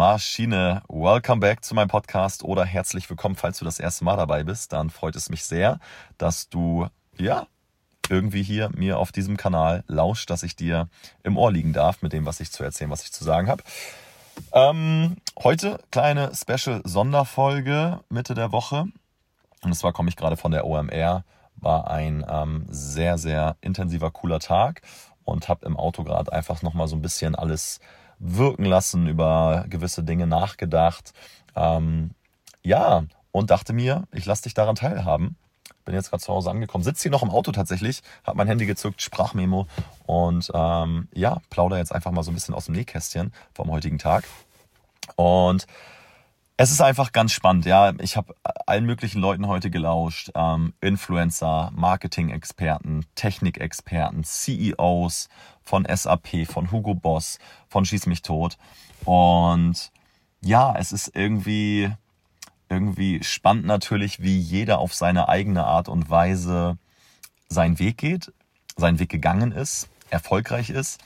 Maschine. Welcome back zu meinem Podcast oder herzlich willkommen, falls du das erste Mal dabei bist. Dann freut es mich sehr, dass du, ja, irgendwie hier mir auf diesem Kanal lauscht, dass ich dir im Ohr liegen darf mit dem, was ich zu erzählen, was ich zu sagen habe. Ähm, heute kleine Special-Sonderfolge Mitte der Woche. Und zwar komme ich gerade von der OMR. War ein ähm, sehr, sehr intensiver, cooler Tag und habe im Auto gerade einfach nochmal so ein bisschen alles wirken lassen, über gewisse Dinge nachgedacht. Ähm, ja, und dachte mir, ich lasse dich daran teilhaben. Bin jetzt gerade zu Hause angekommen, sitze hier noch im Auto tatsächlich, habe mein Handy gezückt, Sprachmemo und ähm, ja, plauder jetzt einfach mal so ein bisschen aus dem Nähkästchen vom heutigen Tag. Und es ist einfach ganz spannend, ja. Ich habe allen möglichen Leuten heute gelauscht. Ähm, Influencer, Marketing-Experten, Technikexperten, CEOs von SAP, von Hugo Boss, von Schieß mich tot. Und ja, es ist irgendwie, irgendwie spannend natürlich, wie jeder auf seine eigene Art und Weise seinen Weg geht, seinen Weg gegangen ist, erfolgreich ist.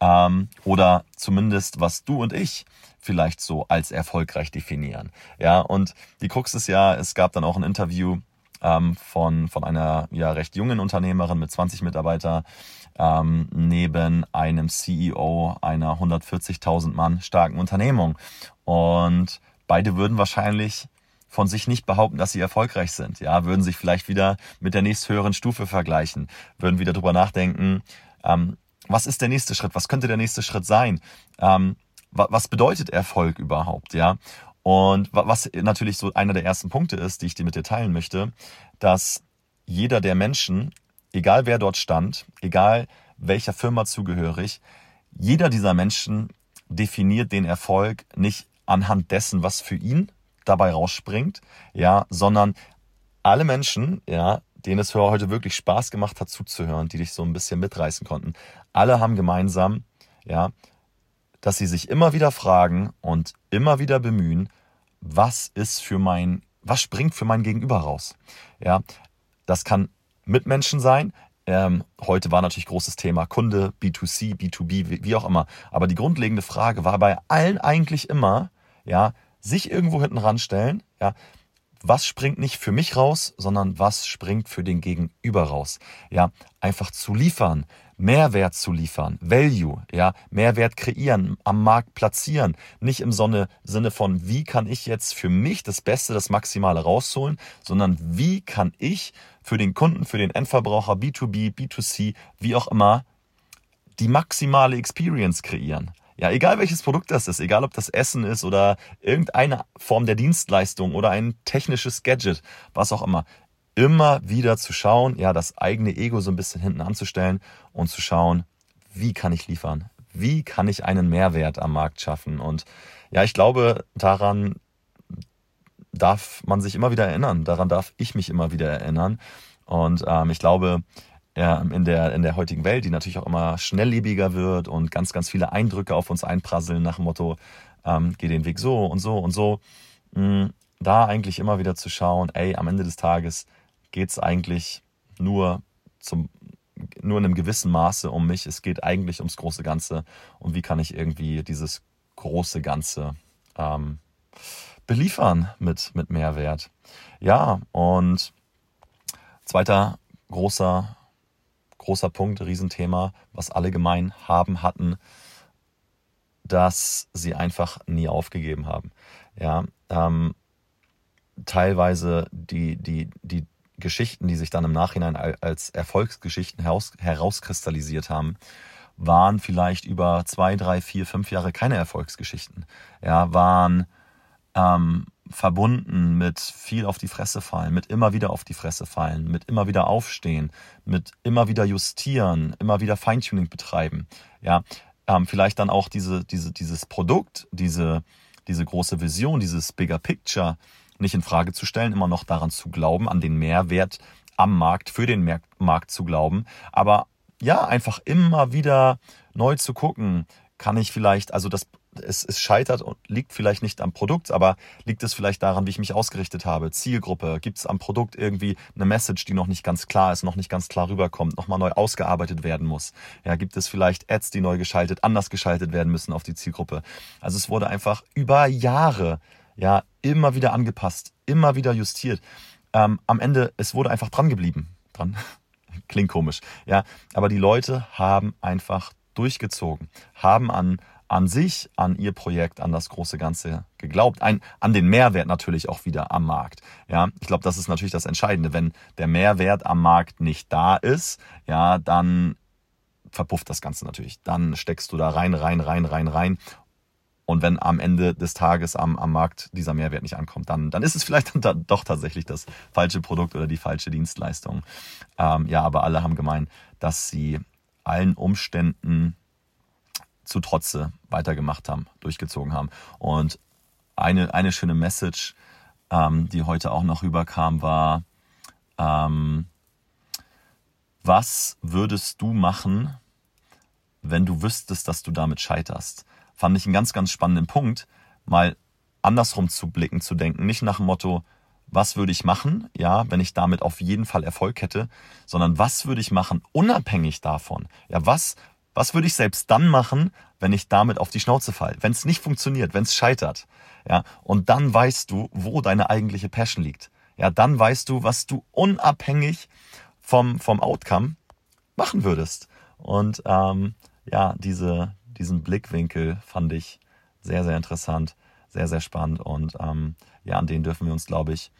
Ähm, oder zumindest was du und ich vielleicht so als erfolgreich definieren. Ja, und die Krux ist ja, es gab dann auch ein Interview ähm, von, von einer ja recht jungen Unternehmerin mit 20 Mitarbeitern ähm, neben einem CEO einer 140.000 Mann starken Unternehmung. Und beide würden wahrscheinlich von sich nicht behaupten, dass sie erfolgreich sind. Ja, würden sich vielleicht wieder mit der nächsthöheren Stufe vergleichen, würden wieder drüber nachdenken, ähm, was ist der nächste Schritt? Was könnte der nächste Schritt sein? Ähm, was bedeutet Erfolg überhaupt, ja? Und was natürlich so einer der ersten Punkte ist, die ich dir mit dir teilen möchte, dass jeder der Menschen, egal wer dort stand, egal welcher Firma zugehörig, jeder dieser Menschen definiert den Erfolg nicht anhand dessen, was für ihn dabei rausspringt, ja, sondern alle Menschen, ja, denen es heute wirklich Spaß gemacht hat zuzuhören, die dich so ein bisschen mitreißen konnten, alle haben gemeinsam, ja, dass sie sich immer wieder fragen und immer wieder bemühen, was ist für mein, was springt für mein Gegenüber raus? Ja, das kann Mitmenschen sein. Ähm, heute war natürlich großes Thema Kunde, B2C, B2B, wie, wie auch immer. Aber die grundlegende Frage war bei allen eigentlich immer, ja, sich irgendwo hinten ranstellen, ja, was springt nicht für mich raus, sondern was springt für den Gegenüber raus. Ja, einfach zu liefern, Mehrwert zu liefern, Value, ja, Mehrwert kreieren, am Markt platzieren, nicht im Sinne von, wie kann ich jetzt für mich das Beste, das Maximale rausholen, sondern wie kann ich für den Kunden, für den Endverbraucher, B2B, B2C, wie auch immer, die maximale Experience kreieren. Ja, egal welches Produkt das ist, egal ob das Essen ist oder irgendeine Form der Dienstleistung oder ein technisches Gadget, was auch immer immer wieder zu schauen, ja, das eigene Ego so ein bisschen hinten anzustellen und zu schauen, wie kann ich liefern? Wie kann ich einen Mehrwert am Markt schaffen? Und ja, ich glaube, daran darf man sich immer wieder erinnern. Daran darf ich mich immer wieder erinnern. Und ähm, ich glaube, ja, in, der, in der heutigen Welt, die natürlich auch immer schnelllebiger wird und ganz, ganz viele Eindrücke auf uns einprasseln nach dem Motto, ähm, geh den Weg so und so und so, mh, mm, da eigentlich immer wieder zu schauen, ey, am Ende des Tages, geht es eigentlich nur zum nur in einem gewissen Maße um mich. Es geht eigentlich ums große Ganze und wie kann ich irgendwie dieses große Ganze ähm, beliefern mit, mit Mehrwert. Ja, und zweiter großer, großer Punkt, Riesenthema, was alle gemein haben, hatten, dass sie einfach nie aufgegeben haben. Ja, ähm, teilweise die, die, die Geschichten, die sich dann im Nachhinein als Erfolgsgeschichten heraus, herauskristallisiert haben, waren vielleicht über zwei, drei, vier, fünf Jahre keine Erfolgsgeschichten. Ja, waren ähm, verbunden mit viel auf die Fresse fallen, mit immer wieder auf die Fresse fallen, mit immer wieder aufstehen, mit immer wieder justieren, immer wieder Feintuning betreiben. Ja, ähm, vielleicht dann auch diese, diese, dieses Produkt, diese, diese große Vision, dieses Bigger Picture nicht in Frage zu stellen, immer noch daran zu glauben, an den Mehrwert am Markt, für den Markt zu glauben. Aber ja, einfach immer wieder neu zu gucken, kann ich vielleicht, also das, es, es scheitert und liegt vielleicht nicht am Produkt, aber liegt es vielleicht daran, wie ich mich ausgerichtet habe, Zielgruppe, gibt es am Produkt irgendwie eine Message, die noch nicht ganz klar ist, noch nicht ganz klar rüberkommt, nochmal neu ausgearbeitet werden muss. Ja, gibt es vielleicht Ads, die neu geschaltet, anders geschaltet werden müssen auf die Zielgruppe. Also es wurde einfach über Jahre ja immer wieder angepasst, immer wieder justiert. Ähm, am Ende, es wurde einfach dran geblieben. Dran. Klingt komisch. Ja, aber die Leute haben einfach durchgezogen, haben an, an sich, an ihr Projekt, an das große Ganze geglaubt, ein, an den Mehrwert natürlich auch wieder am Markt. Ja, ich glaube, das ist natürlich das Entscheidende. Wenn der Mehrwert am Markt nicht da ist, ja, dann verpufft das Ganze natürlich. Dann steckst du da rein, rein, rein, rein, rein und wenn am Ende des Tages am, am Markt dieser Mehrwert nicht ankommt, dann, dann ist es vielleicht dann doch tatsächlich das falsche Produkt oder die falsche Dienstleistung. Ähm, ja, aber alle haben gemeint, dass sie allen Umständen zu Trotze weitergemacht haben, durchgezogen haben. Und eine, eine schöne Message, ähm, die heute auch noch rüberkam, war, ähm, was würdest du machen, wenn du wüsstest, dass du damit scheiterst? Fand ich einen ganz, ganz spannenden Punkt, mal andersrum zu blicken, zu denken. Nicht nach dem Motto, was würde ich machen, ja, wenn ich damit auf jeden Fall Erfolg hätte, sondern was würde ich machen, unabhängig davon. Ja, was, was würde ich selbst dann machen, wenn ich damit auf die Schnauze falle, wenn es nicht funktioniert, wenn es scheitert. Ja, und dann weißt du, wo deine eigentliche Passion liegt. Ja, dann weißt du, was du unabhängig vom, vom Outcome machen würdest. Und ähm, ja, diese, diesen Blickwinkel fand ich sehr, sehr interessant, sehr, sehr spannend und ähm, ja, an den dürfen wir uns, glaube ich,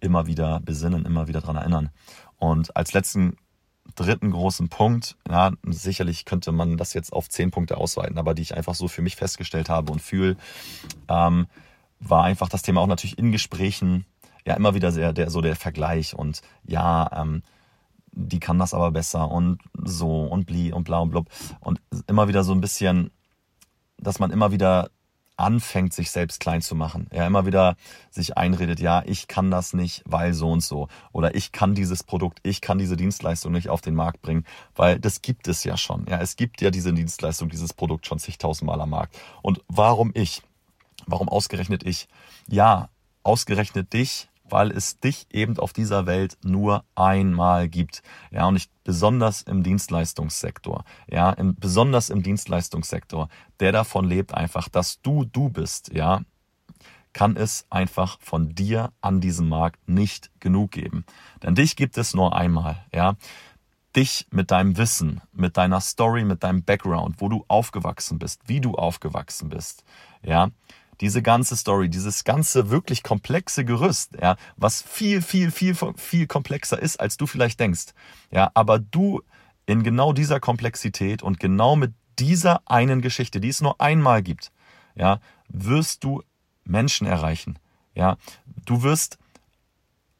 immer wieder besinnen, immer wieder daran erinnern. Und als letzten dritten großen Punkt, ja, sicherlich könnte man das jetzt auf zehn Punkte ausweiten, aber die ich einfach so für mich festgestellt habe und fühle, ähm, war einfach das Thema auch natürlich in Gesprächen, ja, immer wieder sehr, der, so der Vergleich und ja, ähm, die kann das aber besser und so und bli und bla und blub. Und immer wieder so ein bisschen, dass man immer wieder anfängt, sich selbst klein zu machen. Ja, immer wieder sich einredet, ja, ich kann das nicht, weil so und so. Oder ich kann dieses Produkt, ich kann diese Dienstleistung nicht auf den Markt bringen, weil das gibt es ja schon. Ja, es gibt ja diese Dienstleistung, dieses Produkt schon zigtausendmal am Markt. Und warum ich? Warum ausgerechnet ich? Ja, ausgerechnet dich weil es dich eben auf dieser Welt nur einmal gibt. Ja, und nicht besonders im Dienstleistungssektor. Ja, im, besonders im Dienstleistungssektor, der davon lebt einfach, dass du du bist. Ja, kann es einfach von dir an diesem Markt nicht genug geben. Denn dich gibt es nur einmal. Ja, dich mit deinem Wissen, mit deiner Story, mit deinem Background, wo du aufgewachsen bist, wie du aufgewachsen bist. Ja, diese ganze Story, dieses ganze wirklich komplexe Gerüst, ja, was viel, viel, viel, viel komplexer ist, als du vielleicht denkst. Ja, aber du in genau dieser Komplexität und genau mit dieser einen Geschichte, die es nur einmal gibt, ja, wirst du Menschen erreichen. Ja, du wirst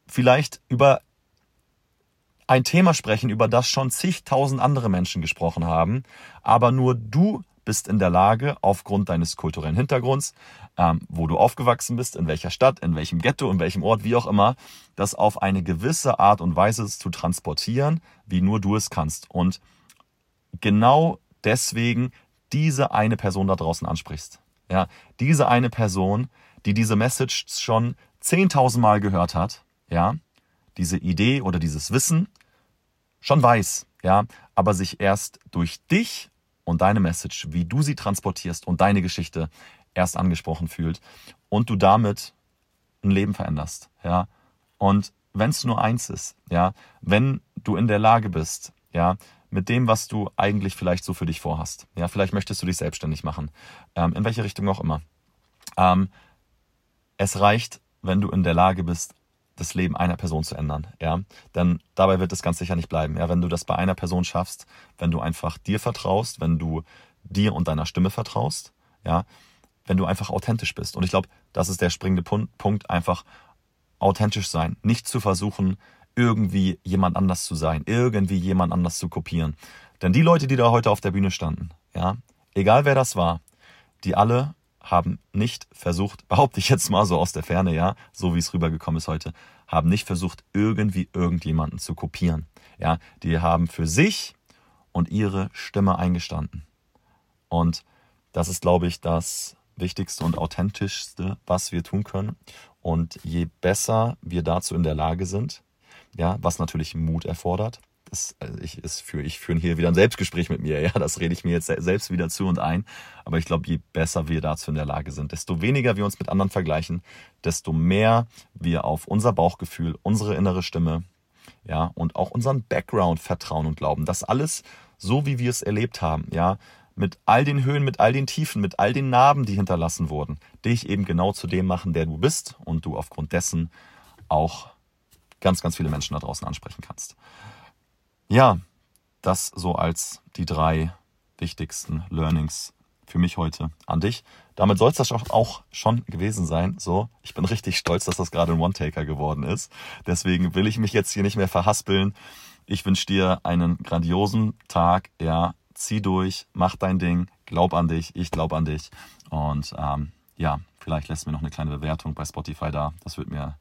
vielleicht über ein Thema sprechen, über das schon zigtausend andere Menschen gesprochen haben, aber nur du bist in der Lage, aufgrund deines kulturellen Hintergrunds, ähm, wo du aufgewachsen bist, in welcher Stadt, in welchem Ghetto, in welchem Ort, wie auch immer, das auf eine gewisse Art und Weise zu transportieren, wie nur du es kannst. Und genau deswegen diese eine Person da draußen ansprichst. Ja, diese eine Person, die diese Message schon 10.000 Mal gehört hat, ja, diese Idee oder dieses Wissen schon weiß, ja, aber sich erst durch dich und deine Message, wie du sie transportierst und deine Geschichte erst angesprochen fühlt und du damit ein Leben veränderst, ja. Und wenn es nur eins ist, ja, wenn du in der Lage bist, ja, mit dem, was du eigentlich vielleicht so für dich vorhast, ja, vielleicht möchtest du dich selbstständig machen, ähm, in welche Richtung auch immer. Ähm, es reicht, wenn du in der Lage bist, das Leben einer Person zu ändern, ja. Denn dabei wird es ganz sicher nicht bleiben, ja. Wenn du das bei einer Person schaffst, wenn du einfach dir vertraust, wenn du dir und deiner Stimme vertraust, ja, wenn du einfach authentisch bist. Und ich glaube, das ist der springende Punkt, einfach authentisch sein, nicht zu versuchen, irgendwie jemand anders zu sein, irgendwie jemand anders zu kopieren. Denn die Leute, die da heute auf der Bühne standen, ja, egal wer das war, die alle haben nicht versucht, behaupte ich jetzt mal so aus der Ferne, ja, so wie es rübergekommen ist heute, haben nicht versucht, irgendwie irgendjemanden zu kopieren. Ja, die haben für sich und ihre Stimme eingestanden. Und Das ist, glaube ich, das Wichtigste und Authentischste, was wir tun können. Und je besser wir dazu in der Lage sind, ja, was natürlich Mut erfordert, das, also ich, ist für, ich führe hier wieder ein Selbstgespräch mit mir, ja, das rede ich mir jetzt selbst wieder zu und ein. Aber ich glaube, je besser wir dazu in der Lage sind, desto weniger wir uns mit anderen vergleichen, desto mehr wir auf unser Bauchgefühl, unsere innere Stimme, ja, und auch unseren Background vertrauen und glauben, dass alles so, wie wir es erlebt haben, ja, mit all den Höhen, mit all den Tiefen, mit all den Narben, die hinterlassen wurden, dich eben genau zu dem machen, der du bist und du aufgrund dessen auch ganz, ganz viele Menschen da draußen ansprechen kannst. Ja, das so als die drei wichtigsten Learnings für mich heute an dich. Damit soll es das auch schon gewesen sein. So, ich bin richtig stolz, dass das gerade ein One-Taker geworden ist. Deswegen will ich mich jetzt hier nicht mehr verhaspeln. Ich wünsche dir einen grandiosen Tag. Ja, zieh durch, mach dein Ding, glaub an dich, ich glaub an dich. Und ähm, ja, vielleicht lässt mir noch eine kleine Bewertung bei Spotify da. Das würde mir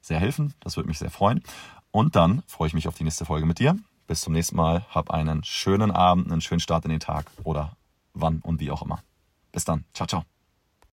sehr helfen, das würde mich sehr freuen. Und dann freue ich mich auf die nächste Folge mit dir. Bis zum nächsten Mal. Hab einen schönen Abend, einen schönen Start in den Tag oder wann und wie auch immer. Bis dann. Ciao, ciao.